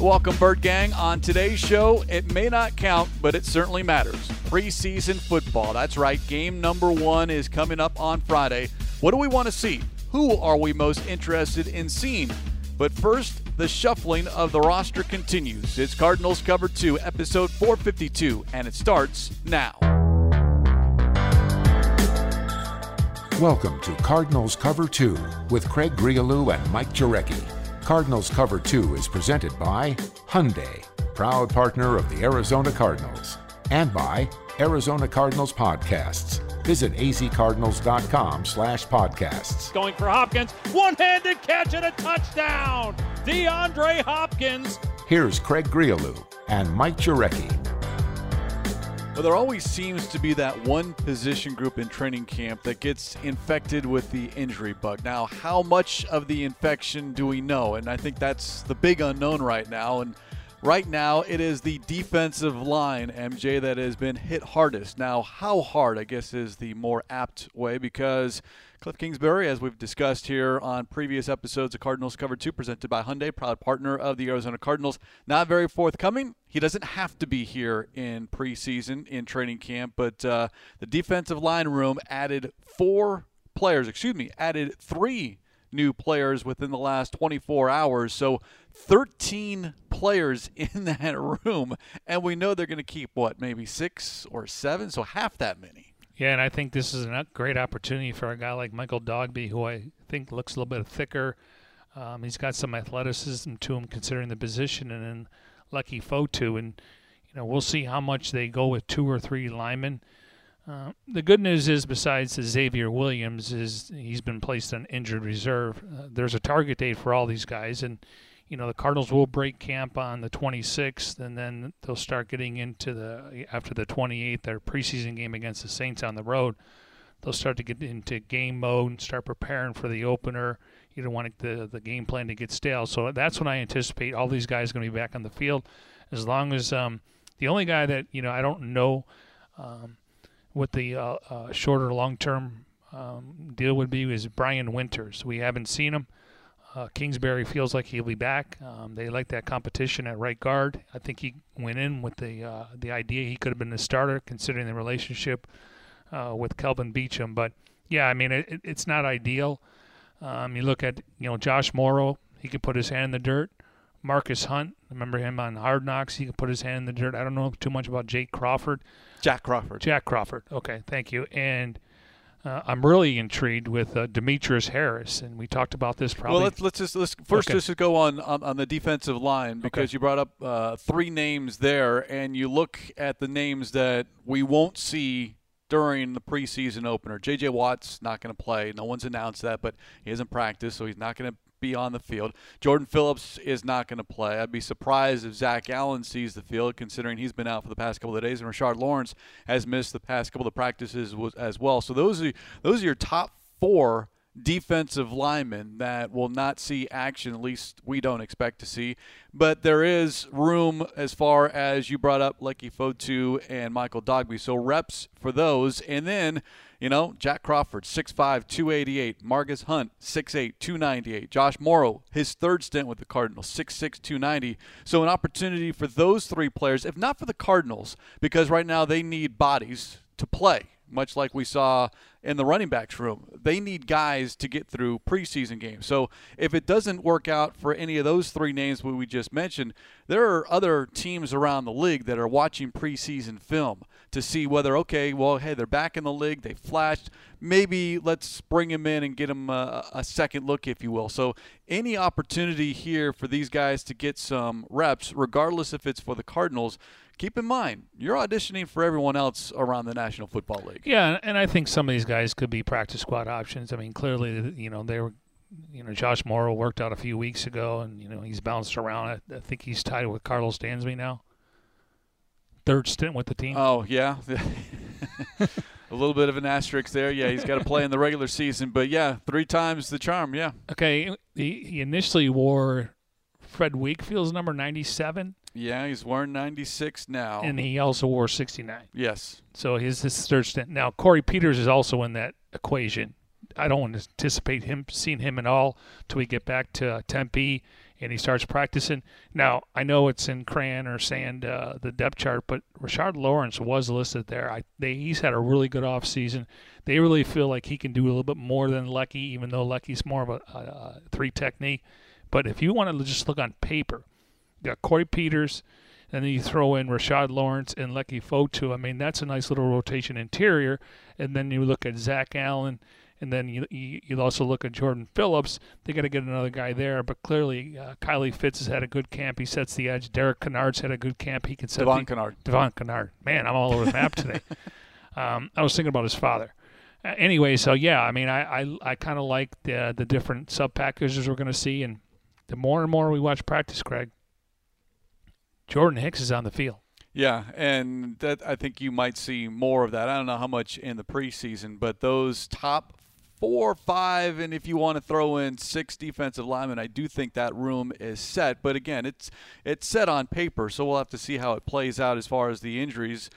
Welcome, Bird Gang. On today's show, it may not count, but it certainly matters. Preseason football. That's right. Game number one is coming up on Friday. What do we want to see? Who are we most interested in seeing? But first, the shuffling of the roster continues. It's Cardinals Cover 2, episode 452, and it starts now. Welcome to Cardinals Cover 2 with Craig Grialou and Mike Jurecki. Cardinals Cover 2 is presented by Hyundai, proud partner of the Arizona Cardinals, and by Arizona Cardinals Podcasts. Visit azcardinals.com slash podcasts. Going for Hopkins, one-handed catch and a touchdown! DeAndre Hopkins. Here's Craig Grialou and Mike Jurecki. Well, there always seems to be that one position group in training camp that gets infected with the injury bug. Now, how much of the infection do we know? And I think that's the big unknown right now. And right now, it is the defensive line, MJ, that has been hit hardest. Now, how hard, I guess, is the more apt way because Cliff Kingsbury, as we've discussed here on previous episodes of Cardinals Cover 2, presented by Hyundai, proud partner of the Arizona Cardinals, not very forthcoming. He doesn't have to be here in preseason, in training camp, but uh, the defensive line room added four players, excuse me, added three new players within the last 24 hours. So 13 players in that room, and we know they're going to keep what, maybe six or seven, so half that many. Yeah, and I think this is a great opportunity for a guy like Michael Dogbe, who I think looks a little bit thicker. Um, he's got some athleticism to him, considering the position, and then Leki Fotu, and you know we'll see how much they go with two or three linemen. Uh, the good news is, besides Xavier Williams, is he's been placed on injured reserve. Uh, there's a target date for all these guys, and you know the Cardinals will break camp on the 26th, and then they'll start getting into the after the 28th, their preseason game against the Saints on the road. They'll start to get into game mode and start preparing for the opener. You don't want the the game plan to get stale, so that's when I anticipate all these guys going to be back on the field. As long as um, the only guy that you know I don't know um, what the uh, uh, shorter long term um, deal would be is Brian Winters. We haven't seen him. Uh, Kingsbury feels like he'll be back. Um, they like that competition at right guard. I think he went in with the uh, the idea he could have been the starter, considering the relationship uh, with Kelvin Beachum. But yeah, I mean it, it's not ideal. Um, you look at you know Josh Morrow, he could put his hand in the dirt. Marcus Hunt, remember him on Hard Knocks? He could put his hand in the dirt. I don't know too much about Jake Crawford. Jack Crawford. Jack Crawford. Okay, thank you. And uh, I'm really intrigued with uh, Demetrius Harris, and we talked about this probably. Well, let's let's just let's first Okay. just go on, on on the defensive line because Okay. you brought up uh, three names there, and you look at the names that we won't see during the preseason opener. J.J. Watt's not going to play. No one's announced that, but he hasn't practiced, so he's not going to be on the field. Jordan Phillips is not going to play. I'd be surprised if Zach Allen sees the field, considering he's been out for the past couple of days, and Rashard Lawrence has missed the past couple of practices as well. So those are those are your top four defensive linemen that will not see action, at least we don't expect to see. But there is room as far as you brought up Leki Fotu and Michael Dogbe. So reps for those. And then, you know, Jack Crawford, 6'5, 288. Marcus Hunt, 6'8, 298. Josh Morrow, his third stint with the Cardinals, 6'6, 290. So an opportunity for those three players, if not for the Cardinals, because right now they need bodies to play much like we saw in the running backs room. They need guys to get through preseason games. So if it doesn't work out for any of those three names we just mentioned, there are other teams around the league that are watching preseason film to see whether, okay, well, hey, they're back in the league, they flashed. Maybe let's bring him in and get him a, a second look, if you will. So any opportunity here for these guys to get some reps, regardless if it's for the Cardinals, keep in mind you're auditioning for everyone else around the National Football League. Yeah, and I think some of these guys could be practice squad options. I mean, clearly, you know, they were, you know, Josh Morrow worked out a few weeks ago, and you know he's bounced around. I, think he's tied with Karlos Dansby now. Third stint with the team. Oh yeah, a little bit of an asterisk there. Yeah, he's got to play in the regular season, but yeah, three times the charm. Yeah, okay, he, he initially wore Fred Wakefield's number 97, yeah, he's wearing 96 now. and he also wore 69. yes, So his his third stint. Now Corey Peters is also in that equation. I don't anticipate him seeing him at all till we get back to Tempe and he starts practicing. Now I know it's in crayon or sand uh, the depth chart, but Rashard Lawrence was listed there. I they, he's had a really good off season. They really feel like he can do a little bit more than Leki, even though Leki's more of a, a, a three technique. But if you want to just look on paper, you got Corey Peters, and then you throw in Rashard Lawrence and Leki Fotu. I mean, that's a nice little rotation interior. And then you look at Zach Allen and then you, you, you also look at Jordan Phillips. They got to get another guy there, but clearly uh, Kylie Fitts has had a good camp. He sets the edge. Derek Kennard's had a good camp. He can set Devon the, Kennard. Devon Kennard. Man, I'm all over the map today. um, I was thinking about his father. Uh, anyway, so yeah, I mean, I I, I kind of like the the different sub packages we're going to see, and the more and more we watch practice, Craig, Jordan Hicks is on the field. Yeah, and that I think you might see more of that. I don't know how much in the preseason, but those top four, five, and if you want to throw in six defensive linemen, I do think that room is set. But again, it's it's set on paper, so we'll have to see how it plays out as far as the injuries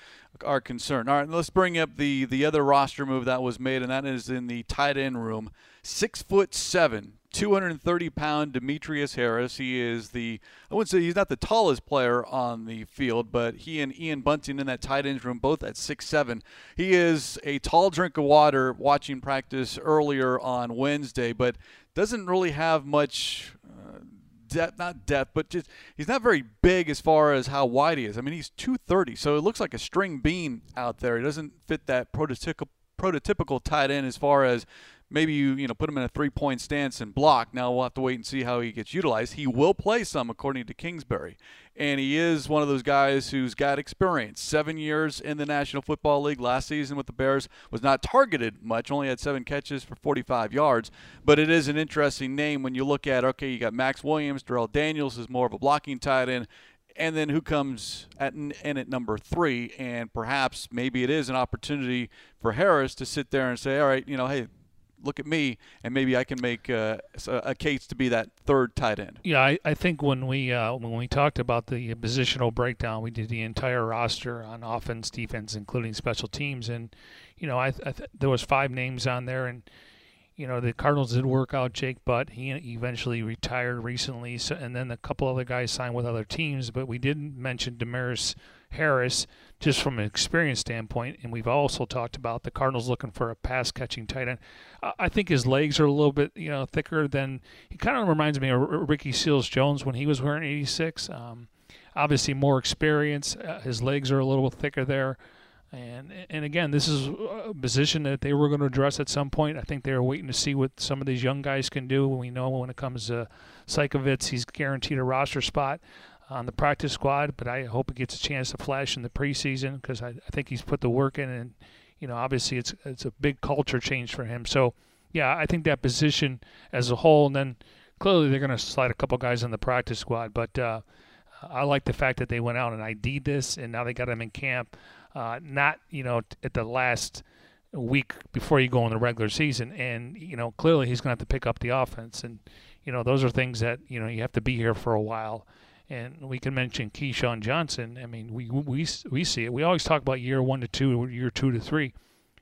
are concerned. All right, let's bring up the the other roster move that was made, and that is in the tight end room. Six foot seven, 230 pound Demetrius Harris. He is the, I wouldn't say he's not the tallest player on the field, but he and Ian Bunting in that tight end room, both at six seven. He is a tall drink of water watching practice earlier on Wednesday, but doesn't really have much. Uh, depth, not depth, but just he's not very big as far as how wide he is. I mean, he's 230, so it looks like a string bean out there. He doesn't fit that prototypical prototypical tight end as far as maybe you you know put him in a three point stance and block. Now we'll have to wait and see how he gets utilized. He will play some according to Kingsbury, and he is one of those guys who's got experience. Seven years in the National Football League. Last season with the Bears was not targeted much. Only had seven catches for 45 yards. But it is an interesting name when you look at okay, you got Maxx Williams, Darrell Daniels is more of a blocking tight end and then who comes at in at number three and perhaps maybe it is an opportunity for harris to sit there and say all right you know hey look at me, and maybe I can make uh, a case to be that third tight end. Yeah, I, I think when we uh, when we talked about the positional breakdown, we did the entire roster on offense, defense, including special teams, and you know, I, I th- there was five names on there, and you know, the Cardinals did work out Jake Butt. He eventually retired recently, so, and then a couple other guys signed with other teams. But we didn't mention Demaris Harris just from an experience standpoint, and we've also talked about the Cardinals looking for a pass catching tight end. I think his legs are a little bit you know thicker than he kind of reminds me of Ricky Seals Jones when he was wearing 86. Um, obviously more experience. Uh, his legs are a little thicker there. And and again, this is a position that they were going to address at some point. I think they were waiting to see what some of these young guys can do. We know when it comes to Seikovits, he's guaranteed a roster spot on the practice squad, but I hope he gets a chance to flash in the preseason because I, I think he's put the work in, and you know, obviously it's it's a big culture change for him. So, yeah, I think that position as a whole, and then clearly they're going to slide a couple guys on the practice squad, but uh, I like the fact that they went out and ID'd this, and now they got him in camp, uh, not you know at the last week before you go in the regular season, and you know clearly he's going to have to pick up the offense, and you know those are things that you know you have to be here for a while and we can mention Keyshawn Johnson. I mean, we we we see it. We always talk about year one to two, year two to three.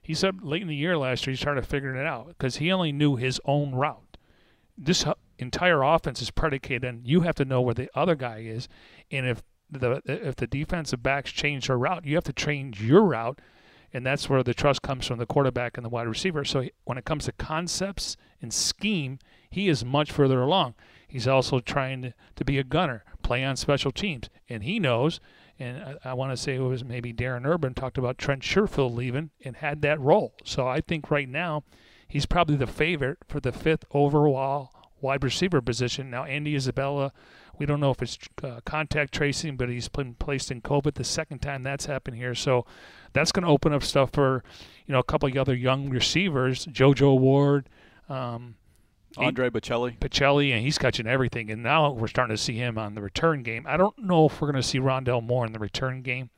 He said late in the year last year he started figuring it out because he only knew his own route. This entire offense is predicated on you have to know where the other guy is, and if the if the defensive backs change their route, you have to change your route, and that's where the trust comes from the quarterback and the wide receiver. So when it comes to concepts and scheme, he is much further along. He's also trying to, to be a gunner, play on special teams. And he knows, and I, I want to say it was maybe Darren Urban talked about Trent Sherfield leaving and had that role. So I think right now he's probably the favorite for the fifth overall wide receiver position. Now, Andy Isabella, we don't know if it's uh, contact tracing, but he's been placed in COVID the second time that's happened here. So that's going to open up stuff for, you know, a couple of other young receivers, JoJo Ward, um, Andre Baccellia. Baccellia, and he's catching everything. And now we're starting to see him on the return game. I don't know if we're going to see Rondale Moore in the return game.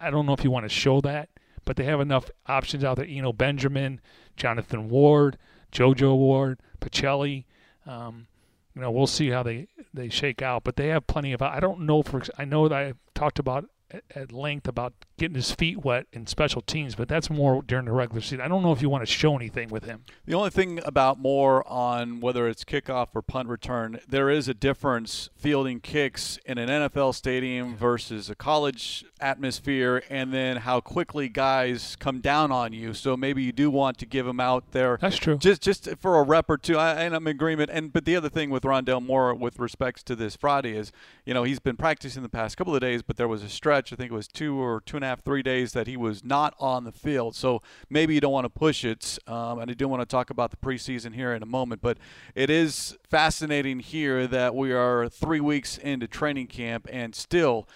I don't know if you want to show that, but they have enough options out there. Eno Benjamin, Jonathan Ward, JoJo Ward, Baccellia. Um, you know, we'll see how they, they shake out, but they have plenty of. I don't know for. I know that I talked about at length about getting his feet wet in special teams, but that's more during the regular season. I don't know if you want to show anything with him. The only thing about more on whether it's kickoff or punt return, there is a difference fielding kicks in an NFL stadium versus a college atmosphere, and then how quickly guys come down on you. So maybe you do want to give them out there. That's true. Just just for a rep or two, I, and I'm in agreement. And but the other thing with Rondale Moore with respects to this Friday is, you know, he's been practicing the past couple of days, but there was a stretch. I think it was two or two and a half, three days that he was not on the field. So maybe you don't want to push it. Um, and I do want to talk about the preseason here in a moment, but it is fascinating here that we are three weeks into training camp and still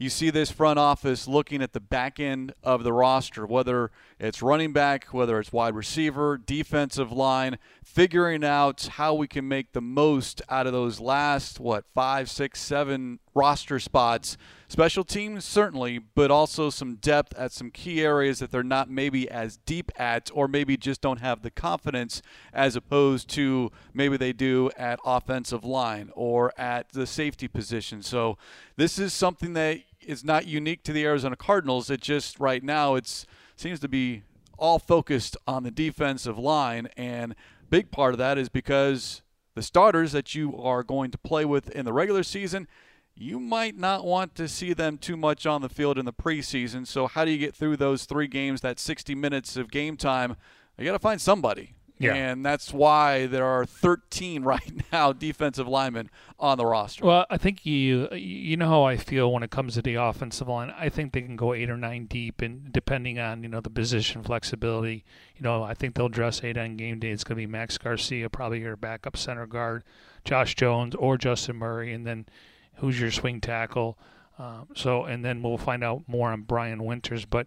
you see this front office looking at the back end of the roster, whether it's running back, whether it's wide receiver, defensive line, figuring out how we can make the most out of those last, what, five, six, seven roster spots. Special teams, certainly, but also some depth at some key areas that they're not maybe as deep at, or maybe just don't have the confidence as opposed to maybe they do at offensive line or at the safety position. So, this is something that is not unique to the Arizona Cardinals. It just right now it seems to be all focused on the defensive line, and big part of that is because the starters that you are going to play with in the regular season, you might not want to see them too much on the field in the preseason. So how do you get through those three games, that 60 minutes of game time? You got to find somebody. Yeah. And that's why there are 13 right now defensive linemen on the roster. Well, I think you you know how I feel when it comes to the offensive line. I think they can go eight or nine deep, and depending on you know the position flexibility, you know I think they'll dress eight on game day. It's going to be Max Garcia, probably your backup center guard, Josh Jones or Justin Murray, and then who's your swing tackle. Um, so, and then we'll find out more on Brian Winters, but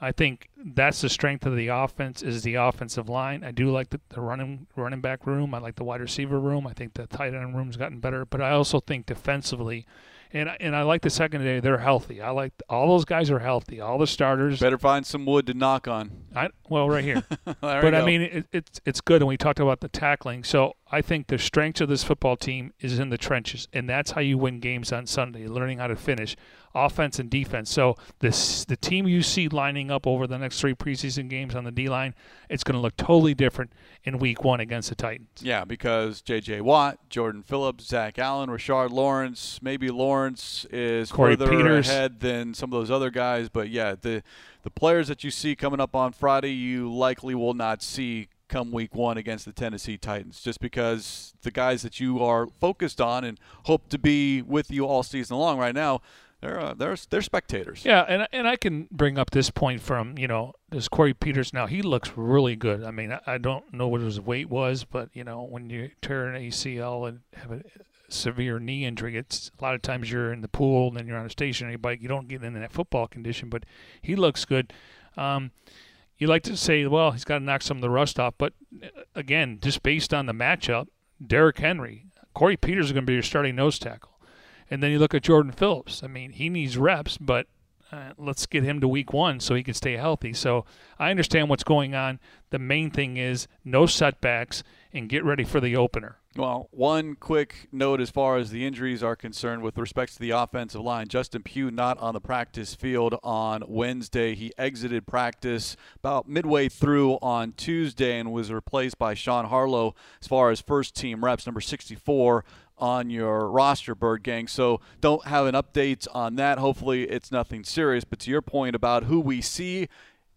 I think that's the strength of the offense is the offensive line. I do like the, the running running back room. I like the wide receiver room. I think the tight end room's gotten better, but I also think defensively and and I like the secondary. They're healthy. I like all those guys are healthy. All the starters. Better find some wood to knock on. I well right here. but I mean it, it's it's good. And we talked about the tackling. So I think the strength of this football team is in the trenches, and that's how you win games on Sunday. Learning how to finish offense and defense. So this the team you see lining up over the next three preseason games on the D line, it's going to look totally different in Week One against the Titans. Yeah, because J.J. Watt, Jordan Phillips, Zach Allen, Rashard Lawrence, maybe Lawrence is Corey further Peters. ahead than some of those other guys, but yeah, the the players that you see coming up on Friday, you likely will not see come week one against the Tennessee Titans, just because the guys that you are focused on and hope to be with you all season long right now they're uh, they're they're spectators. Yeah, and and I can bring up this point from you know this Corey Peters. Now he looks really good. I mean, I, I don't know what his weight was, but you know when you tear an ACL and have a severe knee injury, it's a lot of times you're in the pool and then you're on a stationary bike. You don't get in that football condition, but he looks good. Um, you like to say, well, he's got to knock some of the rust off, but uh, again, just based on the matchup, Derrick Henry, Corey Peters is going to be your starting nose tackle. And then you look at Jordan Phillips. I mean, he needs reps, but uh, let's get him to week one so he can stay healthy. So I understand what's going on. The main thing is no setbacks and get ready for the opener. Well, one quick note as far as the injuries are concerned with respect to the offensive line. Justin Pugh not on the practice field on Wednesday. He exited practice about midway through on Tuesday and was replaced by Sean Harlow as far as first team reps, number 64 on your roster, Bird Gang. So don't have an update on that. Hopefully, it's nothing serious. But to your point about who we see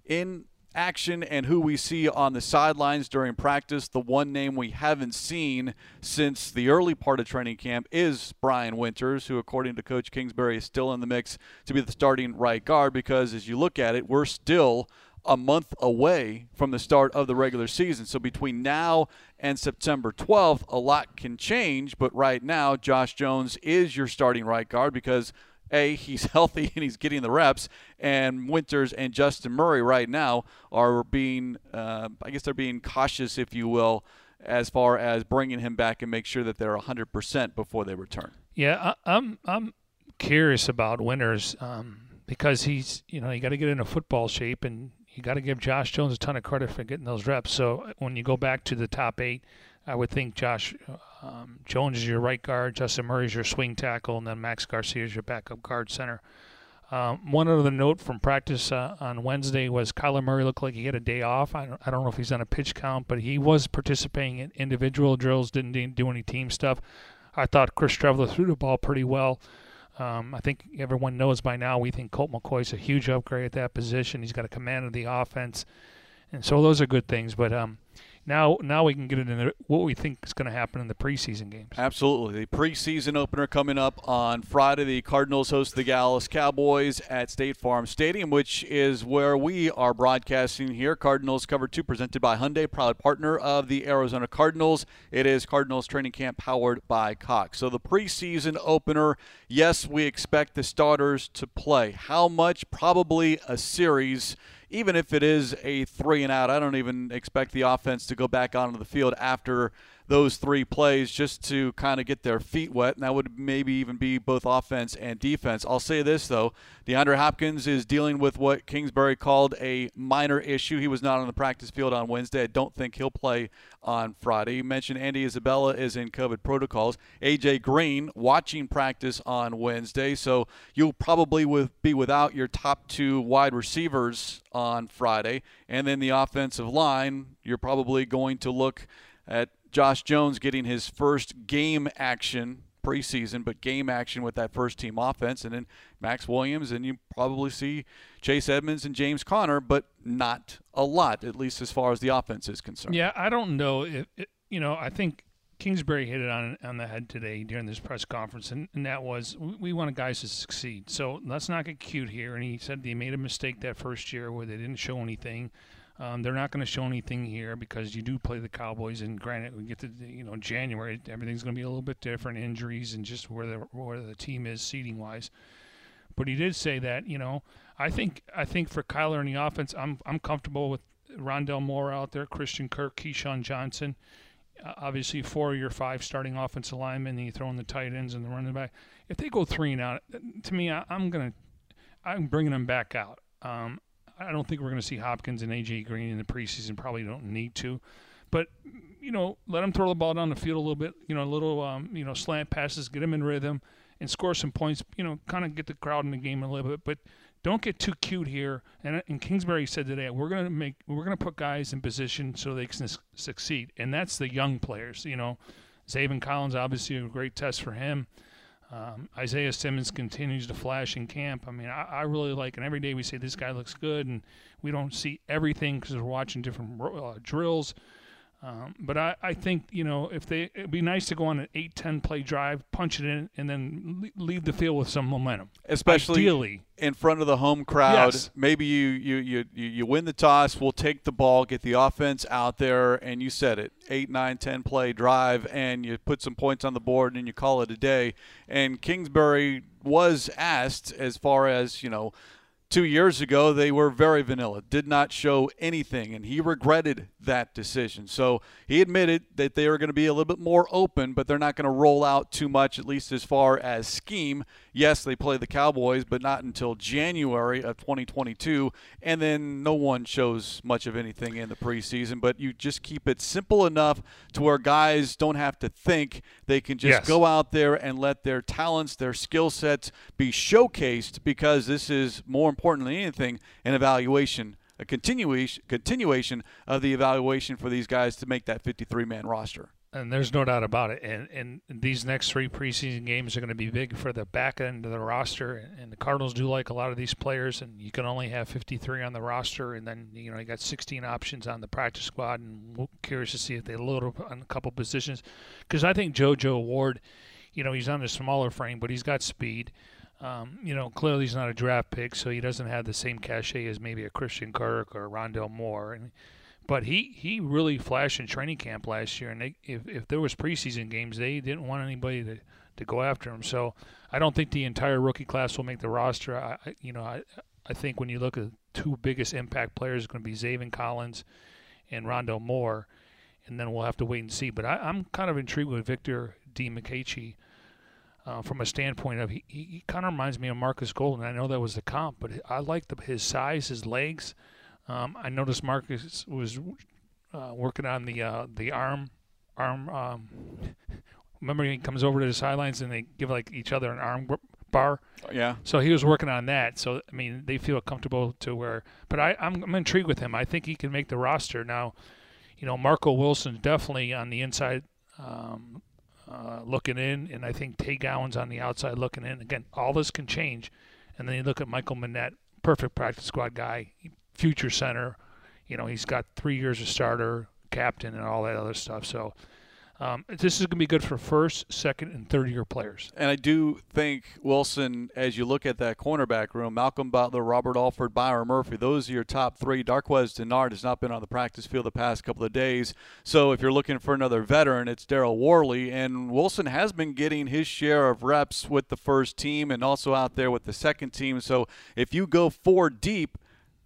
in action and who we see on the sidelines during practice, the one name we haven't seen since the early part of training camp is Brian Winters, who, according to Coach Kingsbury, is still in the mix to be the starting right guard because as you look at it, we're still a month away from the start of the regular season. So between now and September 12th, a lot can change. But right now, Josh Jones is your starting right guard because a, he's healthy and he's getting the reps, and Winters and Justin Murray right now are being, uh, I guess they're being cautious, if you will, as far as bringing him back and make sure that they're 100% before they return. Yeah, I, am I'm, I'm curious about Winters um, because he's, you know, you got to get into football shape, and you got to give Josh Jones a ton of credit for getting those reps. So when you go back to the top eight, I would think Josh um, Jones is your right guard, Justin Murray is your swing tackle, and then Max Garcia is your backup guard center. Um, one other note from practice uh, on Wednesday was Kyler Murray looked like he had a day off. I don't, I don't know if he's on a pitch count, but he was participating in individual drills, didn't do any team stuff. I thought Chris Streveler threw the ball pretty well. Um, I think everyone knows by now we think Colt McCoy's a huge upgrade at that position. He's got a command of the offense, and so those are good things. But um, now now we can get into what we think is going to happen in the preseason games. Absolutely. The preseason opener coming up on Friday. The Cardinals host the Dallas Cowboys at State Farm Stadium, which is where we are broadcasting here. Cardinals Cover 2 presented by Hyundai, proud partner of the Arizona Cardinals. It is Cardinals training camp powered by Cox. So the preseason opener, yes, we expect the starters to play. How much? Probably a series even if it is a three and out, I don't even expect the offense to go back onto the field after those three plays just to kind of get their feet wet, and that would maybe even be both offense and defense. I'll say this, though DeAndre Hopkins is dealing with what Kingsbury called a minor issue. He was not on the practice field on Wednesday. I don't think he'll play on Friday. You mentioned Andy Isabella is in COVID protocols. A.J. Green watching practice on Wednesday, so you'll probably be without your top two wide receivers on Friday. And then the offensive line, you're probably going to look at Josh Jones getting his first game action preseason, but game action with that first team offense, and then Maxx Williams, and you probably see Chase Edmonds and James Conner, but not a lot, at least as far as the offense is concerned. Yeah, I don't know if you know. I think Kingsbury hit it on on the head today during this press conference, and, and that was we, we want guys to succeed. So let's not get cute here. And he said they made a mistake that first year where they didn't show anything. Um, they're not going to show anything here because you do play the Cowboys, and granted, we get to you know January, everything's going to be a little bit different, injuries and just where the where the team is seating wise. But he did say that you know I think I think for Kyler in the offense, I'm I'm comfortable with Rondale Moore out there, Christian Kirk, Keyshawn Johnson. Uh, obviously, four of your five starting offensive linemen, and you throw in the tight ends and the running back. If they go three and out, to me, I, am gonna I'm bringing them back out. Um, I don't think we're going to see Hopkins and AJ Green in the preseason. Probably don't need to, but you know, let them throw the ball down the field a little bit. You know, a little um, you know slant passes, get them in rhythm, and score some points. You know, kind of get the crowd in the game a little bit, but don't get too cute here. And, and Kingsbury said today, we're going to make we're going to put guys in position so they can succeed, and that's the young players. You know, Zaven Collins obviously a great test for him. Um, Isaiah Simmons continues to flash in camp. I mean, I, I, really like, and every day we say this guy looks good, and we don't see everything because we're watching different uh, drills. Um, but I, I think, you know, if they, it'd be nice to go on an 8 10 play drive, punch it in, and then leave the field with some momentum. Especially Ideally. in front of the home crowd. Yes. Maybe you, you, you, you win the toss, we'll take the ball, get the offense out there, and you said it 8, 9, 10 play drive, and you put some points on the board, and you call it a day. And Kingsbury was asked as far as, you know, Two years ago, they were very vanilla, did not show anything, and he regretted that decision. So he admitted that they are going to be a little bit more open, but they're not going to roll out too much, at least as far as scheme. Yes, they play the Cowboys, but not until January of 2022, and then no one shows much of anything in the preseason. But you just keep it simple enough to where guys don't have to think; they can just yes. go out there and let their talents, their skill sets be showcased because this is more important than anything an evaluation a continuation continuation of the evaluation for these guys to make that 53 man roster and there's no doubt about it. And and these next three preseason games are going to be big for the back end of the roster. And the Cardinals do like a lot of these players, and you can only have 53 on the roster, and then you know you got 16 options on the practice squad. And we're curious to see if they load up on a couple positions, because I think JoJo Ward, you know, he's on a smaller frame, but he's got speed. Um, you know, clearly he's not a draft pick, so he doesn't have the same cachet as maybe a Christian Kirk or Rondale Moore. And but he, he really flashed in training camp last year, and they, if if there was preseason games, they didn't want anybody to, to go after him. So I don't think the entire rookie class will make the roster. I, you know I I think when you look at the two biggest impact players, going to be Zaven Collins and Rondale Moore, and then we'll have to wait and see. But I, am kind of intrigued with Victor Dimukeje. Uh, from a standpoint of he, he, he kind of reminds me of Marcus Golden. I know that was the comp, but I like the, his size, his legs. Um, I noticed Marcus was uh, working on the uh, the arm arm. Um, remember, he comes over to the sidelines and they give like each other an arm bar. Yeah. So he was working on that. So I mean, they feel comfortable to where. But I, I'm, I'm intrigued with him. I think he can make the roster now. You know, Marco Wilson's definitely on the inside. Um, uh, looking in, and I think Tay Gowan's on the outside looking in. Again, all this can change. And then you look at Michael Menet, perfect practice squad guy, future center. You know, he's got three years of starter, captain, and all that other stuff. So um, this is going to be good for first, second, and third year players. And I do think Wilson, as you look at that cornerback room, Malcolm Butler, Robert Alford, Byron Murphy, those are your top three. Darqueze Dennard has not been on the practice field the past couple of days. So if you're looking for another veteran, it's Daryl Worley. And Wilson has been getting his share of reps with the first team and also out there with the second team. So if you go four deep,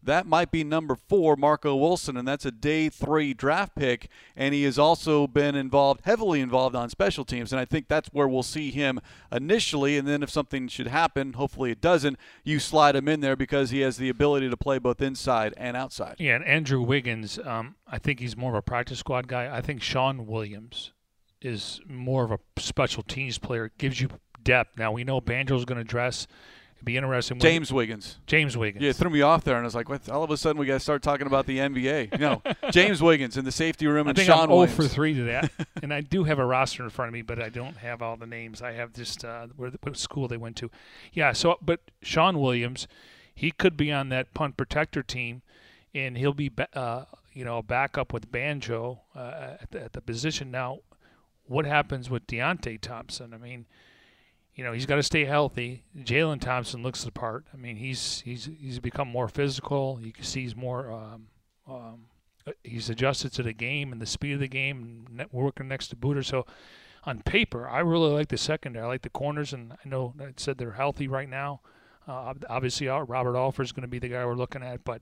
that might be number four, Marco Wilson, and that's a day three draft pick. And he has also been involved, heavily involved on special teams. And I think that's where we'll see him initially. And then if something should happen, hopefully it doesn't, you slide him in there because he has the ability to play both inside and outside. Yeah, and Andrew Wiggins, um, I think he's more of a practice squad guy. I think Shawn Williams is more of a special teams player, gives you depth. Now, we know Banjo's going to dress It'd be interesting. James Wiggins. James Wiggins. Yeah, it threw me off there, and I was like, what? all of a sudden we got to start talking about the NBA. No, James Wiggins in the safety room I and Shawn I'm 0 Williams. for 3 to that. and I do have a roster in front of me, but I don't have all the names. I have just uh, where what school they went to. Yeah, so, but Shawn Williams, he could be on that punt protector team, and he'll be, uh, you know, a backup with Banjo uh, at, the, at the position. Now, what happens with Deionte Thompson? I mean, you know he's got to stay healthy. Jalen Thompson looks the part. I mean he's he's he's become more physical. You can see he's more um, um, he's adjusted to the game and the speed of the game. And ne- working next to Budda, so on paper I really like the secondary. I like the corners, and I know I said they're healthy right now. Uh, obviously, uh, Robert Alford is going to be the guy we're looking at, but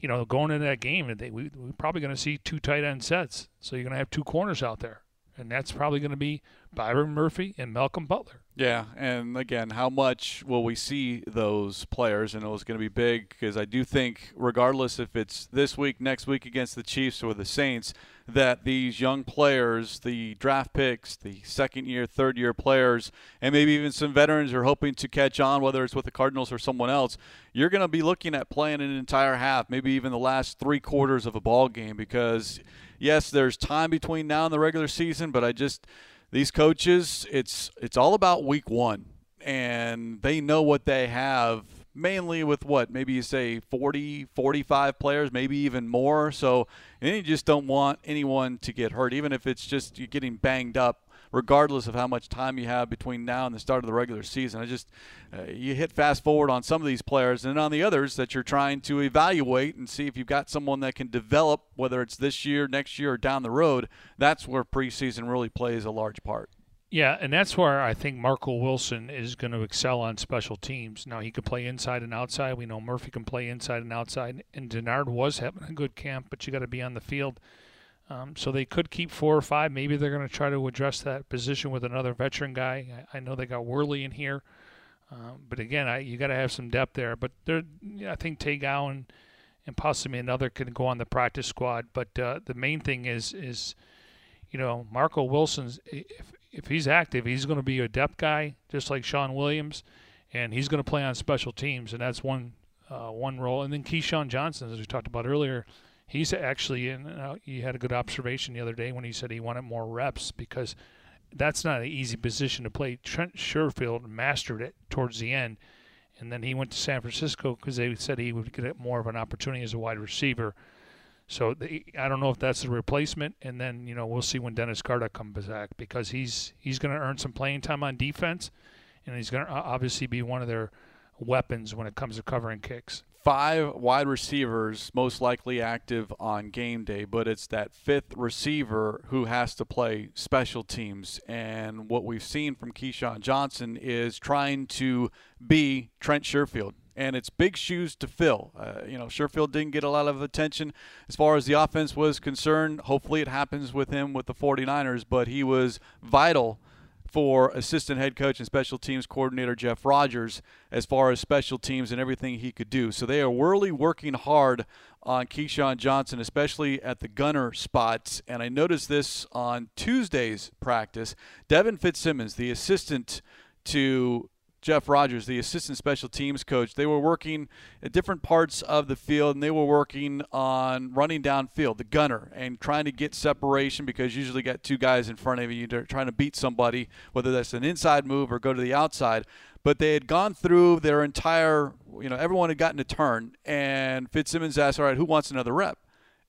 you know going into that game, they, we, we're probably going to see two tight end sets. So you're going to have two corners out there, and that's probably going to be Byron Murphy and Malcolm Butler. Yeah, and again, how much will we see those players? And it was going to be big because I do think, regardless if it's this week, next week against the Chiefs or the Saints, that these young players, the draft picks, the second year, third year players, and maybe even some veterans are hoping to catch on, whether it's with the Cardinals or someone else, you're going to be looking at playing an entire half, maybe even the last three quarters of a ball game because, yes, there's time between now and the regular season, but I just these coaches, it's it's all about week one, and they know what they have. Mainly with what maybe you say 40, 45 players, maybe even more. So, and you just don't want anyone to get hurt, even if it's just you're getting banged up regardless of how much time you have between now and the start of the regular season. I just uh, you hit fast forward on some of these players, and on the others that you're trying to evaluate and see if you've got someone that can develop, whether it's this year, next year, or down the road. That's where preseason really plays a large part. Yeah, and that's where I think Marco Wilson is going to excel on special teams. Now he can play inside and outside. We know Murphy can play inside and outside, and Dennard was having a good camp, but you got to be on the field. Um, so they could keep four or five. Maybe they're going to try to address that position with another veteran guy. I, I know they got Worley in here, um, but again, I, you got to have some depth there. But there, I think Tay Gowan and possibly another can go on the practice squad. But uh, the main thing is is you know Marco Wilson's if if he's active, he's going to be a depth guy just like Shawn Williams, and he's going to play on special teams, and that's one uh, one role. And then Keyshawn Johnson, as we talked about earlier he's actually in. Uh, he had a good observation the other day when he said he wanted more reps because that's not an easy position to play. Trent Sherfield mastered it towards the end, and then he went to San Francisco because they said he would get more of an opportunity as a wide receiver. So the, I don't know if that's a replacement, and then you know we'll see when Dennis Gardeck comes back because he's he's going to earn some playing time on defense, and he's going to obviously be one of their weapons when it comes to covering kicks five wide receivers most likely active on game day, but it's that fifth receiver who has to play special teams. And what we've seen from Keyshawn Johnson is trying to be Trent Sherfield. And it's big shoes to fill. Uh, you know, Sherfield didn't get a lot of attention as far as the offense was concerned. Hopefully, it happens with him with the 49ers, but he was vital for assistant head coach and special teams coordinator Jeff Rogers as far as special teams and everything he could do. So they are really working hard on Keyshawn Johnson, especially at the gunner spots. And I noticed this on Tuesday's practice. Devin Fitzsimmons, the assistant to Jeff Rogers, the assistant special teams coach. They were working at different parts of the field, and they were working on running downfield, the gunner, and trying to get separation because you usually got two guys in front of you. Trying to beat somebody, whether that's an inside move or go to the outside. But they had gone through their entire, you know, everyone had gotten a turn, and Fitzsimmons asked, "All right, who wants another rep?"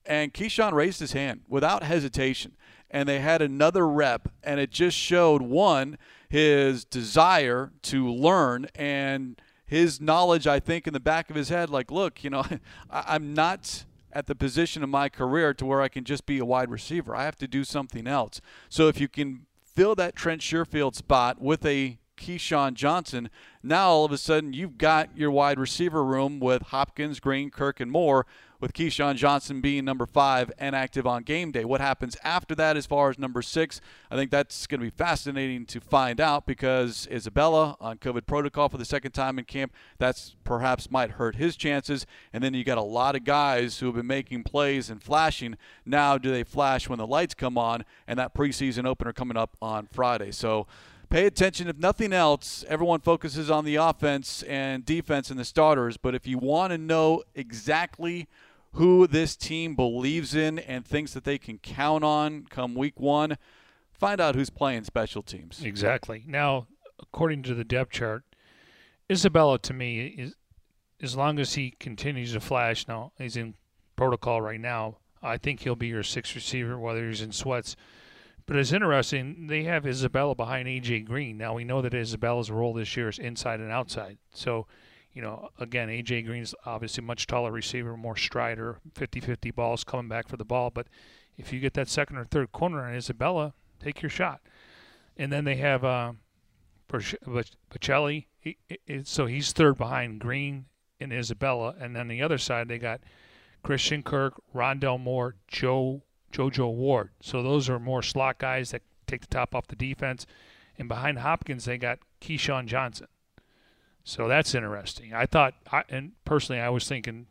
And Keyshawn raised his hand without hesitation, and they had another rep, and it just showed one his desire to learn and his knowledge, I think, in the back of his head, like, look, you know, I'm not at the position of my career to where I can just be a wide receiver. I have to do something else. So if you can fill that Trent Sherfield spot with a Keyshawn Johnson, now all of a sudden you've got your wide receiver room with Hopkins, Green, Kirk, and Moore, with Keyshawn Johnson being number five and active on game day. What happens after that as far as number six? I think that's going to be fascinating to find out because Isabella on COVID protocol for the second time in camp, that's perhaps might hurt his chances. And then you got a lot of guys who have been making plays and flashing. Now, do they flash when the lights come on? And that preseason opener coming up on Friday. So, pay attention. If nothing else, everyone focuses on the offense and defense and the starters. But if you want to know exactly who this team believes in and thinks that they can count on come week one, find out who's playing special teams. Exactly. Now, according to the depth chart, Isabella to me is as long as he continues to flash. Now he's in protocol right now. I think he'll be your sixth receiver, whether he's in sweats. But it's interesting. They have Isabella behind AJ Green. Now we know that Isabella's role this year is inside and outside. So you know, again, AJ Green's obviously much taller receiver, more strider, 50-50 balls coming back for the ball. But if you get that second or third corner on Isabella, take your shot. And then they have uh, Baccellia, he, so he's third behind Green and Isabella. And then the other side, they got Christian Kirk, Rondale Moore, Joe JoJo Ward. So those are more slot guys that take the top off the defense. And behind Hopkins, they got Keyshawn Johnson. So that's interesting. I thought, I, and personally, I was thinking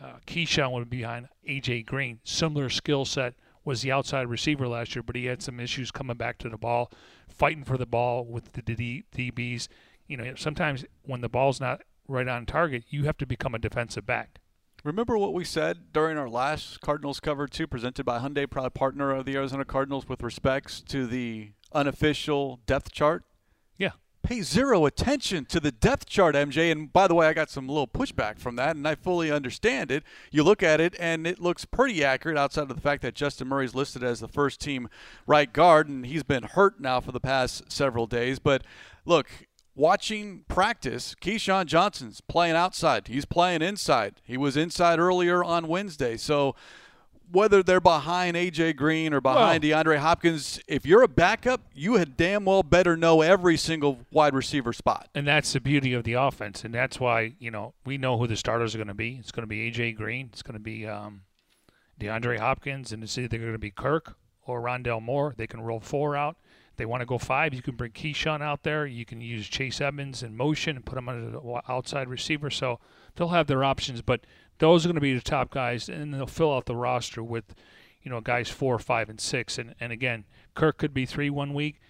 uh, Keyshawn would be behind AJ Green. Similar skill set was the outside receiver last year, but he had some issues coming back to the ball, fighting for the ball with the DBs. You know, sometimes when the ball's not right on target, you have to become a defensive back. Remember what we said during our last Cardinals cover two, presented by Hyundai, proud partner of the Arizona Cardinals, with respects to the unofficial depth chart Yeah. pay zero attention to the depth chart, MJ. And by the way, I got some little pushback from that, and I fully understand it. You look at it, and it looks pretty accurate outside of the fact that Justin Murray is listed as the first team right guard, and he's been hurt now for the past several days. But look, watching practice, Keyshawn Johnson's playing outside. He's playing inside. He was inside earlier on Wednesday. So whether they're behind AJ Green or behind well, DeAndre Hopkins, if you're a backup, you had damn well better know every single wide receiver spot. And that's the beauty of the offense, and that's why you know we know who the starters are going to be. It's going to be AJ Green. It's going to be um, DeAndre Hopkins, and it's either going to be Kirk or Rondale Moore. They can roll four out. They want to go five. You can bring Keyshawn out there. You can use Chase Edmonds in motion and put him on the outside receiver. So they'll have their options, but those are going to be the top guys, and they'll fill out the roster with, you know, guys four, five, and six. And and again, Kirk could be three one week.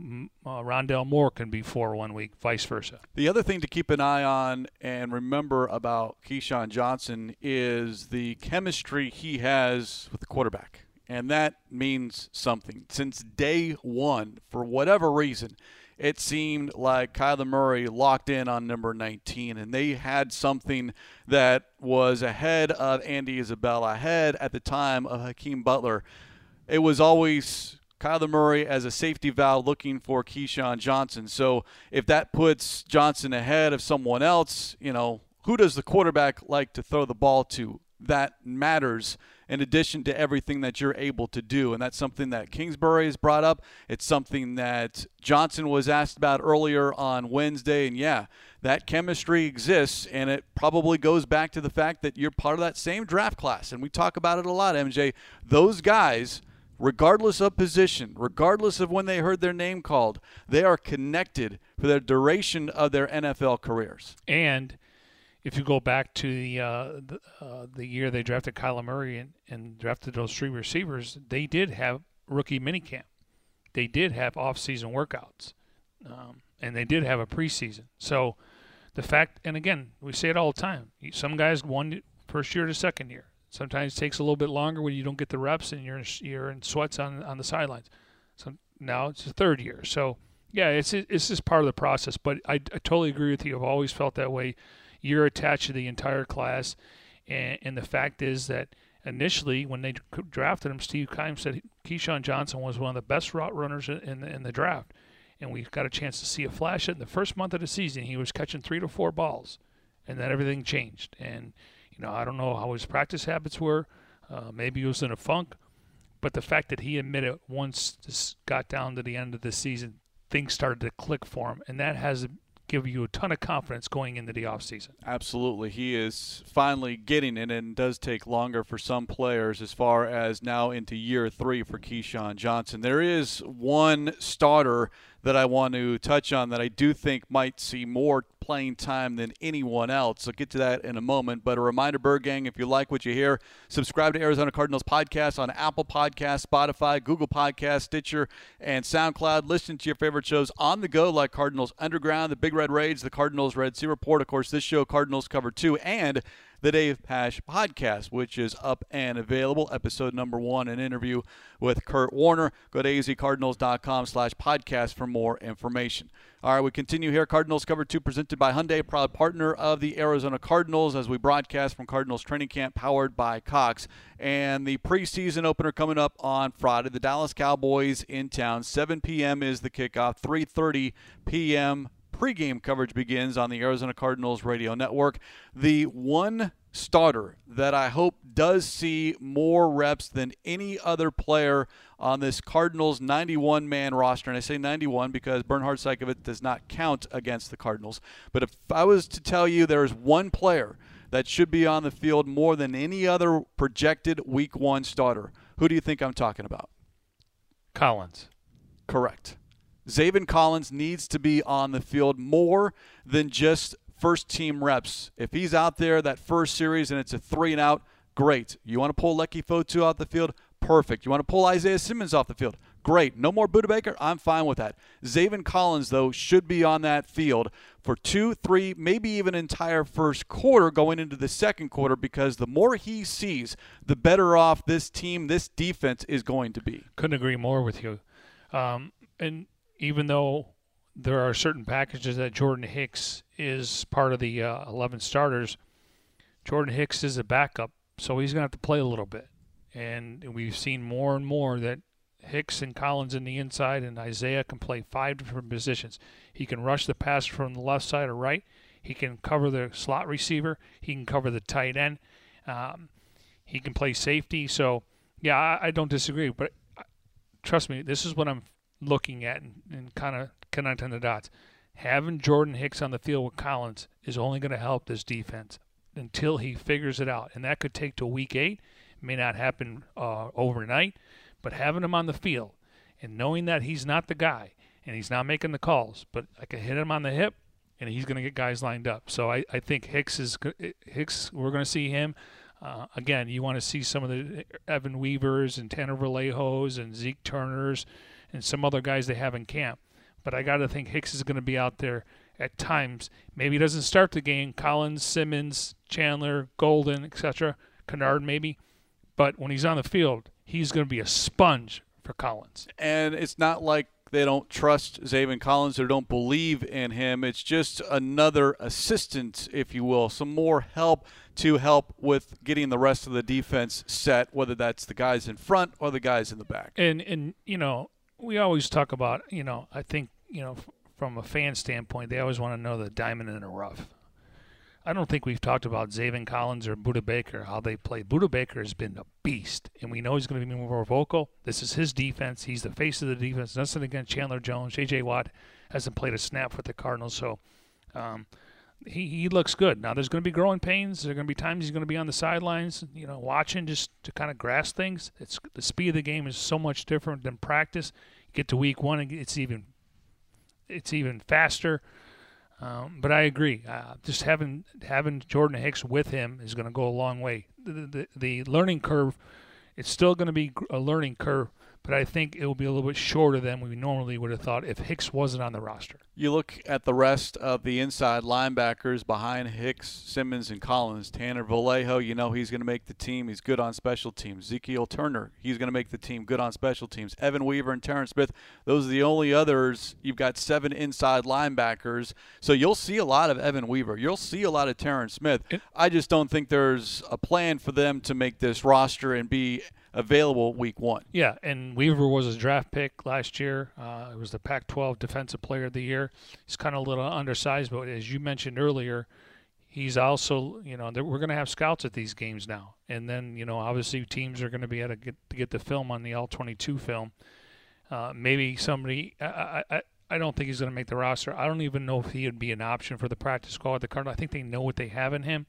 Uh, Rondale Moore can be four one week, vice versa. The other thing to keep an eye on and remember about Keyshawn Johnson is the chemistry he has with the quarterback. And that means something. Since day one, for whatever reason, it seemed like Kyler Murray locked in on number 19, and they had something that was ahead of Andy Isabella, ahead at the time of Hakeem Butler. It was always Kyler Murray as a safety valve looking for Keyshawn Johnson. So if that puts Johnson ahead of someone else, you know, who does the quarterback like to throw the ball to? That matters in addition to everything that you're able to do. And that's something that Kingsbury has brought up. It's something that Johnson was asked about earlier on Wednesday. And yeah, that chemistry exists, and it probably goes back to the fact that you're part of that same draft class. And we talk about it a lot, MJ. Those guys regardless of position, regardless of when they heard their name called, they are connected for the duration of their NFL careers. And if you go back to the uh, the, uh, the, year they drafted Kyler Murray and, and drafted those three receivers, they did have rookie minicamp. They did have off-season workouts. um, and they did have a preseason. So the fact, and again, we say it all the time. Some guys one first year to second year. Sometimes it takes a little bit longer when you don't get the reps and you're you're in sweats on on the sidelines. So now it's the third year. So yeah, it's it's just part of the process. But I, I totally agree with you. I've always felt that way. You're attached to the entire class, and, and the fact is that initially when they drafted him, Steve Keim said KeeSean Johnson was one of the best route runners in the, in the draft, and we got a chance to see a flash in the first month of the season. He was catching three to four balls, and then everything changed. And you know, I don't know how his practice habits were. Uh, maybe he was in a funk, but the fact that he admitted once this got down to the end of the season, things started to click for him, and that has give you a ton of confidence going into the offseason. Absolutely. He is finally getting it and does take longer for some players as far as now into year three for KeeSean Johnson. There is one starter that I want to touch on that I do think might see more playing time than anyone else. I'll get to that in a moment. But a reminder, Bird Gang, if you like what you hear, subscribe to Arizona Cardinals podcast on Apple Podcast, Spotify, Google Podcast, Stitcher, and SoundCloud. Listen to your favorite shows on the go like Cardinals Underground, the Big Red Rage, the Cardinals Red Sea Report. Of course, this show, Cardinals Cover 2, and the Dave Pasch podcast, which is up and available. Episode number one, an interview with Kurt Warner. Go to azcardinals.com slash podcast for more information. All right, we continue here. Cardinals Cover 2 presented by Hyundai, proud partner of the Arizona Cardinals as we broadcast from Cardinals training camp powered by Cox. And the preseason opener coming up on Friday. The Dallas Cowboys in town. 7 p.m. is the kickoff. 3.30 p.m pregame coverage begins on the Arizona Cardinals radio network. The one starter that I hope does see more reps than any other player on this Cardinals 91 man roster. And I say 91 because Bernhard Seikovits does not count against the Cardinals. But if I was to tell you there is one player that should be on the field more than any other projected week one starter, who do you think I'm talking about? Collins. Correct. Zaven Collins needs to be on the field more than just first team reps. If he's out there that first series and it's a three and out, great. You want to pull Leki Fotu out the field? Perfect. You want to pull Isaiah Simmons off the field? Great. No more Budda Baker? I'm fine with that. Zaven Collins, though, should be on that field for two, three, maybe even entire first quarter going into the second quarter because the more he sees, the better off this team, this defense is going to be. Couldn't agree more with you. Um, and even though there are certain packages that Jordan Hicks is part of the uh, 11 starters, Jordan Hicks is a backup, so he's going to have to play a little bit. And we've seen more and more that Hicks and Collins in the inside, and Isaiah can play five different positions. He can rush the pass from the left side or right. He can cover the slot receiver. He can cover the tight end. Um, he can play safety. So, yeah, I, I don't disagree. But trust me, this is what I'm looking at and, and kind of connecting the dots. Having Jordan Hicks on the field with Collins is only going to help this defense until he figures it out, and that could take to week eight. May not happen uh, overnight, but having him on the field and knowing that he's not the guy and he's not making the calls, but I can hit him on the hip and he's going to get guys lined up. So I, I think Hicks is Hicks. We're going to see him. Uh, again, you want to see some of the Evan Weavers and Tanner Vallejos and Zeke Turners and some other guys they have in camp. But I got to think Hicks is going to be out there at times. Maybe he doesn't start the game. Collins, Simmons, Chandler, Golden, etc. Kennard maybe. But when he's on the field, he's going to be a sponge for Collins. And it's not like they don't trust Zaven Collins or don't believe in him. It's just another assistant, if you will, some more help to help with getting the rest of the defense set, whether that's the guys in front or the guys in the back. And and you know, we always talk about, you know, I think, you know, from a fan standpoint, they always want to know the diamond in the rough. I don't think we've talked about Zaven Collins or Budda Baker, how they play. Budda Baker has been a beast, and we know he's going to be more vocal. This is his defense. He's the face of the defense. Nothing against Chandler Jones. J.J. Watt hasn't played a snap for the Cardinals, so um, he, he looks good. Now, there's going to be growing pains. There are going to be times he's going to be on the sidelines, you know, watching just to kind of grasp things. It's The speed of the game is so much different than practice. Get to week one, it's even it's even faster. Um, but I agree. Uh, just having having Jordan Hicks with him is going to go a long way. The, the, the learning curve, it's still going to be a learning curve, but I think it will be a little bit shorter than we normally would have thought if Hicks wasn't on the roster. You look at the rest of the inside linebackers behind Hicks, Simmons, and Collins. Tanner Vallejo, you know he's going to make the team. He's good on special teams. Ezekiel Turner, he's going to make the team. Good on special teams. Evan Weaver and Terrence Smith, those are the only others. You've got seven inside linebackers. So you'll see a lot of Evan Weaver. You'll see a lot of Terrence Smith. I just don't think there's a plan for them to make this roster and be – available week one. Yeah, and Weaver was a draft pick last year. Uh, it was the Pac-12 Defensive Player of the Year. He's kind of a little undersized, but as you mentioned earlier, he's also you know we're going to have scouts at these games now, and then you know obviously teams are going to be able to get to get the film on the All-22 film. Uh, maybe somebody. I, I, I don't think he's going to make the roster. I don't even know if he would be an option for the practice squad. The Cardinals. I think they know what they have in him,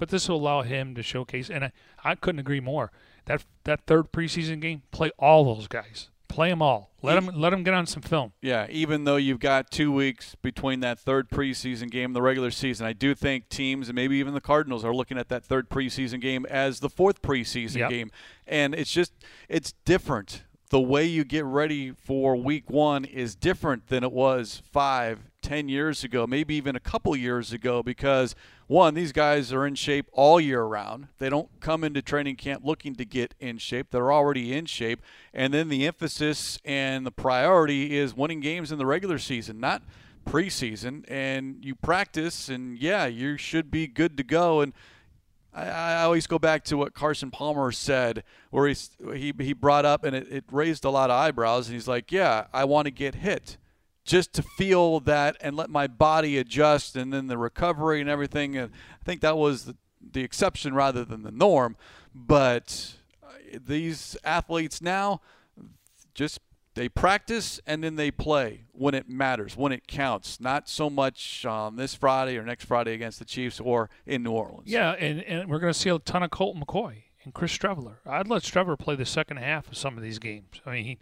but this will allow him to showcase. And I, I couldn't agree more that that third preseason game, play all those guys. Play them all. Let them let them get on some film. Yeah, even though you've got two weeks between that third preseason game and the regular season, I do think teams and maybe even the Cardinals are looking at that third preseason game as the fourth preseason yep. game, and it's just it's different. The way you get ready for Week One is different than it was five, ten years ago, maybe even a couple years ago, because one, these guys are in shape all year round. They don't come into training camp looking to get in shape. They're already in shape. And then the emphasis and the priority is winning games in the regular season, not preseason. And you practice, and yeah, you should be good to go. And I, always go back to what Carson Palmer said, where he's, he, he brought up, and it, it raised a lot of eyebrows. And he's like, Yeah, I want to get hit just to feel that and let my body adjust and then the recovery and everything. And I think that was the, the exception rather than the norm. But uh, these athletes now just they practice and then they play when it matters, when it counts. Not so much on this Friday or next Friday against the Chiefs or in New Orleans. Yeah, and, and we're going to see a ton of Colt McCoy and Chris Streveler. I'd let Streveler play the second half of some of these games. I mean, he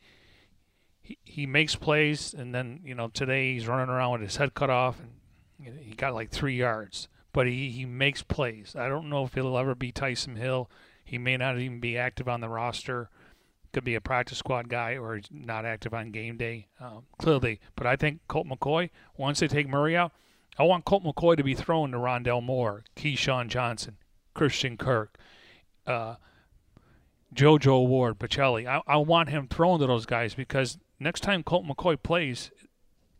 he, makes plays, and then you know today he's running around with his head cut off, and he got like three yards. But he, he makes plays. I don't know if he'll ever be Taysom Hill. He may not even be active on the roster. Could be a practice squad guy or not active on game day. Um, clearly, but I think Colt McCoy. Once they take Murray out, I want Colt McCoy to be thrown to Rondale Moore, KeeSean Johnson, Christian Kirk, uh, JoJo Ward, Baccellia. I, I want him thrown to those guys because next time Colt McCoy plays,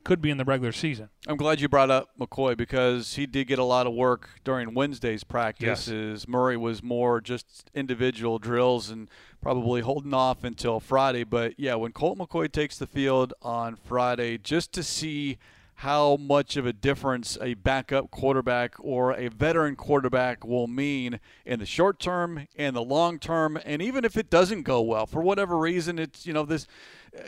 could be in the regular season. I'm glad you brought up McCoy because he did get a lot of work during Wednesday's practices. Yes. Murray was more just individual drills and probably holding off until Friday. But yeah, when Colt McCoy takes the field on Friday, just to see how much of a difference a backup quarterback or a veteran quarterback will mean in the short term and the long term and even if it doesn't go well for whatever reason it's you know this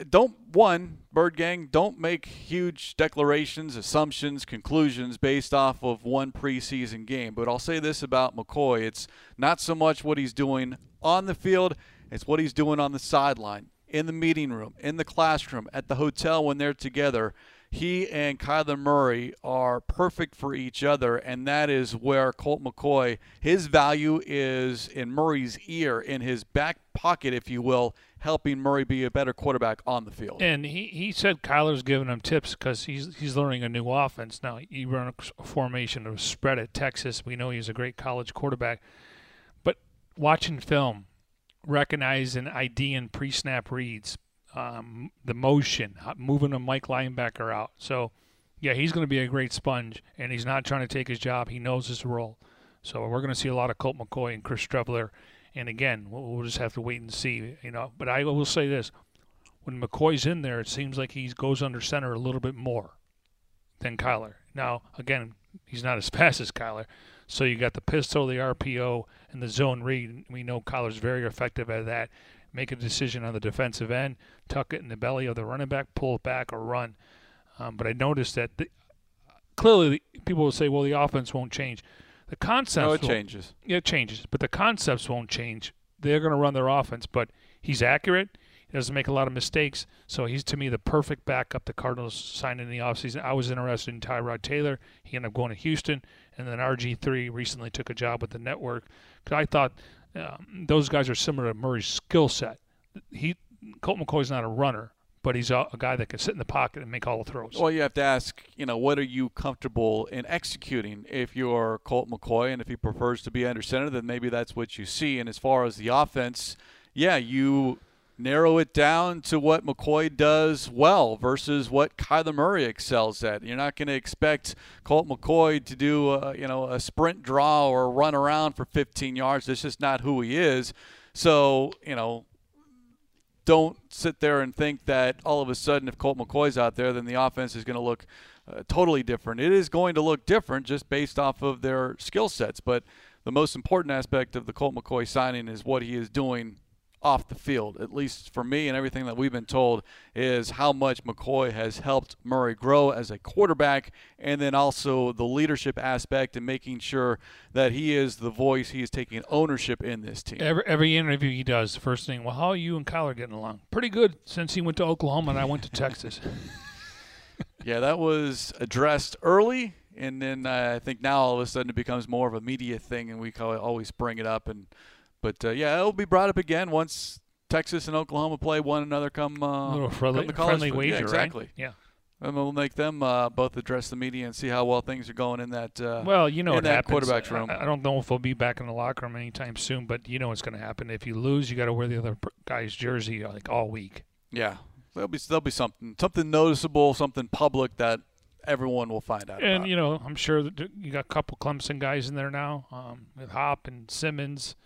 don't one bird gang don't make huge declarations assumptions conclusions based off of one preseason game. But i'll say this about mccoy. It's not so much what he's doing on the field it's what he's doing on the sideline in the meeting room in the classroom at the hotel when they're together. He and Kyler Murray are perfect for each other, and that is where Colt McCoy, his value is in Murray's ear, in his back pocket, if you will, helping Murray be a better quarterback on the field. And he, he said Kyler's giving him tips because he's he's learning a new offense now. He run a formation of spread at Texas. We know he's a great college quarterback, but watching film, recognizing ID and pre-snap reads, um, the motion, moving a Mike linebacker out. So, yeah, he's going to be a great sponge, and he's not trying to take his job. He knows his role. So we're going to see a lot of Colt McCoy and Chris Streveler. And again, we'll, we'll just have to wait and see. You know, but I will say this: when McCoy's in there, it seems like he goes under center a little bit more than Kyler. Now, again, he's not as fast as Kyler. So you got the pistol, the RPO, and the zone read. We know Kyler's very effective at that make a decision on the defensive end, tuck it in the belly of the running back, pull it back, or run. Um, but I noticed that the, clearly people will say, well, the offense won't change. The concepts. No, it changes. Yeah, it changes, but the concepts won't change. They're going to run their offense, but he's accurate. He doesn't make a lot of mistakes. So he's, to me, the perfect backup the Cardinals signed in the offseason. I was interested in Tyrod Taylor. He ended up going to Houston. And then RG3 recently took a job with the network. Because I thought um, those guys are similar to Murray's skill set. He Colt McCoy's not a runner, but he's a, a, guy that can sit in the pocket and make all the throws. Well, you have to ask, you know, what are you comfortable in executing? If you're Colt McCoy and if he prefers to be under center, then maybe that's what you see. And as far as the offense, yeah, you narrow it down to what McCoy does well versus what Kyler Murray excels at. You're not going to expect Colt McCoy to do, a, you know, a sprint draw or run around for 15 yards. That's just not who he is. So, you know, don't sit there and think that all of a sudden, if Colt McCoy's out there, then the offense is going to look uh, totally different. It is going to look different just based off of their skill sets. But the most important aspect of the Colt McCoy signing is what he is doing off the field, at least for me and everything that we've been told, is how much McCoy has helped Murray grow as a quarterback, and then also the leadership aspect and making sure that he is the voice, he is taking ownership in this team. Every, every interview he does, the first thing, well, how are you and Kyler getting along? Pretty good since he went to Oklahoma and I went to Texas. yeah, that was addressed early. And then uh, I think now all of a sudden it becomes more of a media thing, and we always bring it up and but uh, yeah, it'll be brought up again once Texas and Oklahoma play one another come, uh, little friendly, come friendly wager, yeah, exactly. Right? Yeah. And we'll make them uh, both address the media and see how well things are going in that. Uh, well, you know, in that happens. quarterback's room. I, I, don't know if we'll be back in the locker room anytime soon, but you know what's going to happen. If you lose, you got to wear the other guy's jersey like all week. Yeah, there'll be there'll be something something noticeable, something public that everyone will find out. And about. you know, I'm sure that you got a couple Clemson guys in there now um, with Hop and Simmons.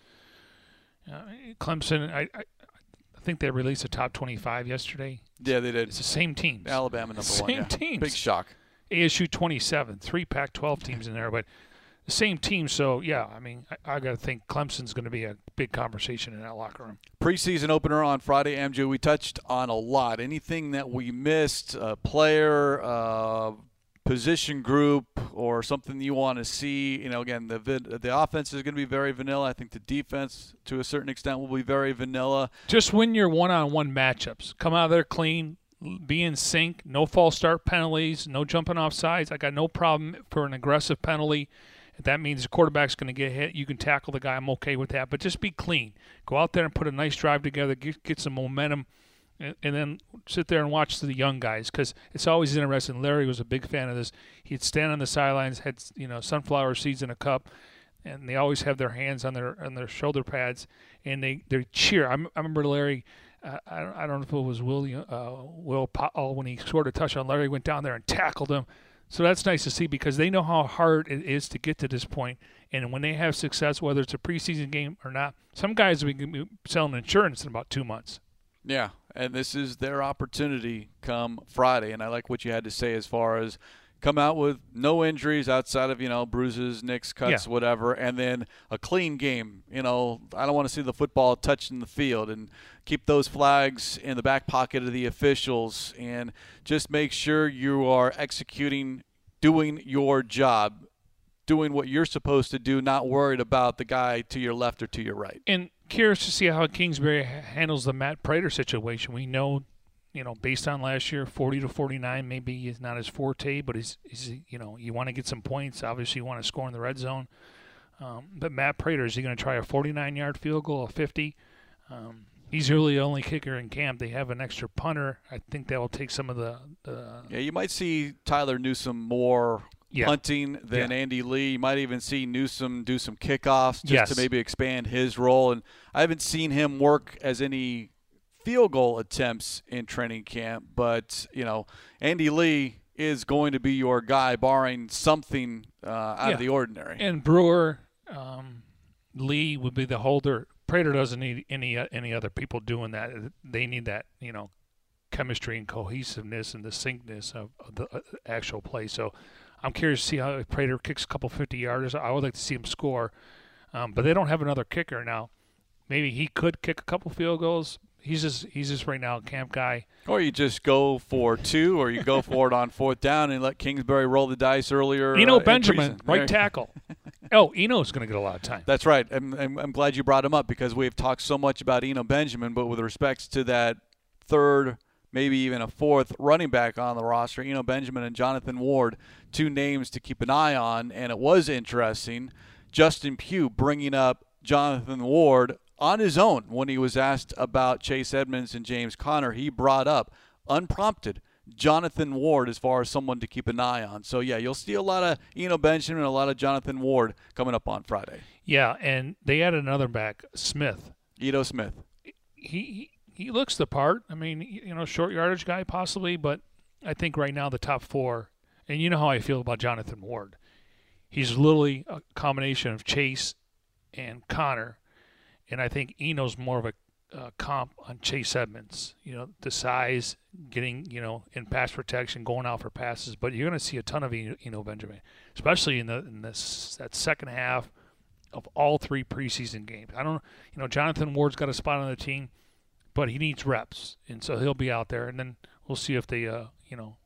Uh, Clemson, I, I, I think they released a top 25 yesterday. Yeah, they did. It's the same teams. Alabama number same one. Same yeah. teams. Big shock. ASU 27, three Pac-12 teams in there, but the same team. So yeah, I mean, I, I got to think Clemson's going to be a big conversation in that locker room. Preseason opener on Friday, MJ. We touched on a lot. Anything that we missed, a player, uh, position group or something you want to see. You know, again, the the offense is going to be very vanilla. I think the defense, to a certain extent, will be very vanilla. Just win your one-on-one matchups. Come out there clean. Be in sync. No false start penalties. No jumping off sides. I got no problem for an aggressive penalty. If that means the quarterback's going to get hit, you can tackle the guy. I'm okay with that. But just be clean. Go out there and put a nice drive together. Get, get some momentum and, and then sit there and watch the young guys because it's always interesting. Larry was a big fan of this. He'd stand on the sidelines, had you know sunflower seeds in a cup, and they always have their hands on their on their shoulder pads, and they they cheer. I, I remember Larry. Uh, I, don't, I don't know if it was William uh, Will Powell when he scored a touchdown. Larry went down there and tackled him. So that's nice to see because they know how hard it is to get to this point. And when they have success, whether it's a preseason game or not, some guys we can be selling insurance in about two months. Yeah, and this is their opportunity come Friday. And I like what you had to say as far as come out with no injuries outside of you know bruises, nicks, cuts, yeah. whatever, and then a clean game. You know, I don't want to see the football touching the field, and keep those flags in the back pocket of the officials, and just make sure you are executing, doing your job. Doing what you're supposed to do, not worried about the guy to your left or to your right. And curious to see how Kingsbury handles the Matt Prater situation. We know, you know, based on last year, 40 to 49 maybe is not his forte, but he's, he's you know, you want to get some points. Obviously, you want to score in the red zone. Um, but Matt Prater, is he going to try a 49 yard field goal, a 50? Um, he's really the only kicker in camp. They have an extra punter. I think that will take some of the. yeah, you might see Tyler Newsome more yeah. punting than yeah. Andy Lee. You might even see Newsome do some kickoffs just yes. to maybe expand his role. And I haven't seen him work as any field goal attempts in training camp, but you know, Andy Lee is going to be your guy, barring something uh, out yeah. of the ordinary. And Brewer, um, Lee would be the holder. Prater doesn't need any uh, any other people doing that. They need that, you know, chemistry and cohesiveness and the syncness of, of the uh, actual play. So I'm curious to see how Prater kicks a couple 50 yarders. I would like to see him score, um, but they don't have another kicker now. Maybe he could kick a couple field goals. He's just he's just right now a camp guy. Or you just go for two, or you go for it on fourth down and let Kingsbury roll the dice earlier. Eno uh, Benjamin, right tackle. oh, Eno's going to get a lot of time. That's right. I'm, I'm, I'm glad you brought him up because we've talked so much about Eno Benjamin, but with respects to that third maybe even a fourth running back on the roster. You know, Benjamin and Jonathan Ward, two names to keep an eye on. And it was interesting. Justin Pugh bringing up Jonathan Ward on his own when he was asked about Chase Edmonds and James Conner. He brought up, unprompted, Jonathan Ward as far as someone to keep an eye on. So, yeah, you'll see a lot of Eno Benjamin and a lot of Jonathan Ward coming up on Friday. Yeah, and they added another back, Smith. Ito Smith. He, he looks the part. I mean, you know, short yardage guy possibly, but I think right now the top four, and you know how I feel about Jonathan Ward. He's literally a combination of Chase and Conner, and I think Eno's more of a comp on Chase Edmonds. You know, the size, getting you know in pass protection, going out for passes. But you're going to see a ton of Eno Benjamin, especially in the in this that second half of all three preseason games. I don't, you know, Jonathan Ward's got a spot on the team, but he needs reps, and so he'll be out there. And then we'll see if they, uh, you know,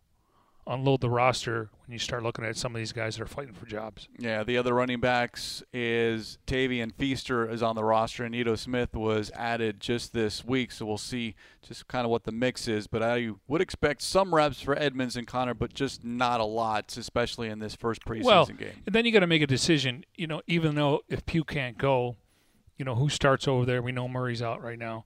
unload the roster when you start looking at some of these guys that are fighting for jobs. Yeah, the other running backs is Tavien Feaster is on the roster, and Ito Smith was added just this week, so we'll see just kind of what the mix is. But I would expect some reps for Edmonds and Conner, but just not a lot, especially in this first preseason well, game. And then you got to make a decision. You know, even though if Pugh can't go, you know who starts over there. We know Murray's out right now,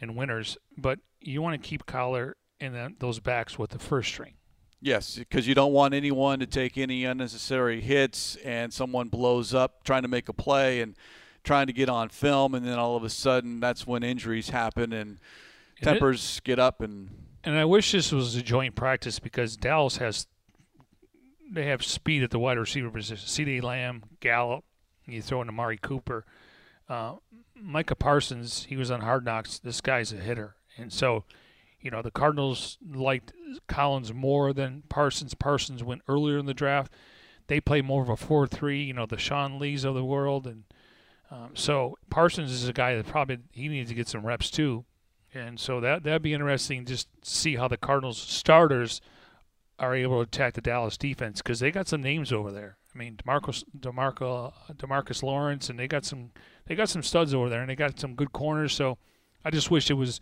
and Winters, but you want to keep Collar and those backs with the first string. Yes, because you don't want anyone to take any unnecessary hits and someone blows up trying to make a play and trying to get on film, and then all of a sudden that's when injuries happen and tempers it, get up and. And I wish this was a joint practice because Dallas has they have speed at the wide receiver position. CeeDee Lamb, Gallup, you throw in Amari Cooper, uh, Micah Parsons. He was on Hard Knocks. This guy's a hitter, and so you know, the Cardinals liked Collins more than Parsons. Parsons went earlier in the draft. They play more of a 4 3, you know, the Sean Lees of the world. And um, so Parsons is a guy that probably he needs to get some reps too. And so that, that'd be interesting just see how the Cardinals starters are able to attack the Dallas defense because they got some names over there. I mean, Demarcus, DeMarco, Demarcus Lawrence, and they got some they got some studs over there, and they got some good corners. So I just wish it was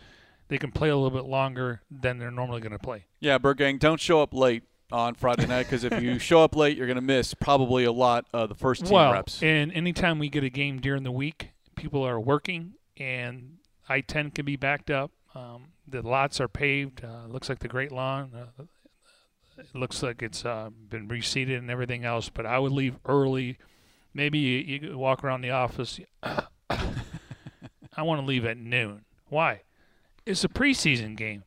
they can play a little bit longer than they're normally going to play. Yeah, Bird Gang, don't show up late on Friday night because if you show up late, you're going to miss probably a lot of the first team well, reps. And anytime we get a game during the week, people are working, and I-10 can be backed up. Um, the lots are paved. Uh, looks like the Great Lawn. Uh, it looks like it's uh, been reseeded and everything else. But I would leave early. Maybe you, you walk around the office. I want to leave at noon. Why? It's a preseason game.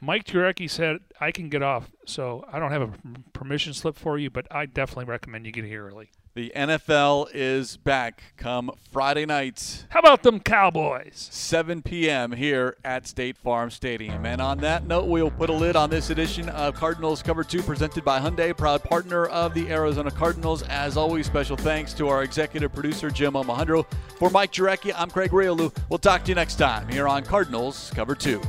Mike Jurecki said I can get off, so I don't have a permission slip for you, but I definitely recommend you get here early. The NFL is back come Friday night. How about them Cowboys? 7 p.m. here at State Farm Stadium. And on that note, we'll put a lid on this edition of Cardinals Cover 2 presented by Hyundai, proud partner of the Arizona Cardinals. As always, special thanks to our executive producer, Jim Omahundro. For Mike Jurecki, I'm Craig Grialou. We'll talk to you next time here on Cardinals Cover 2.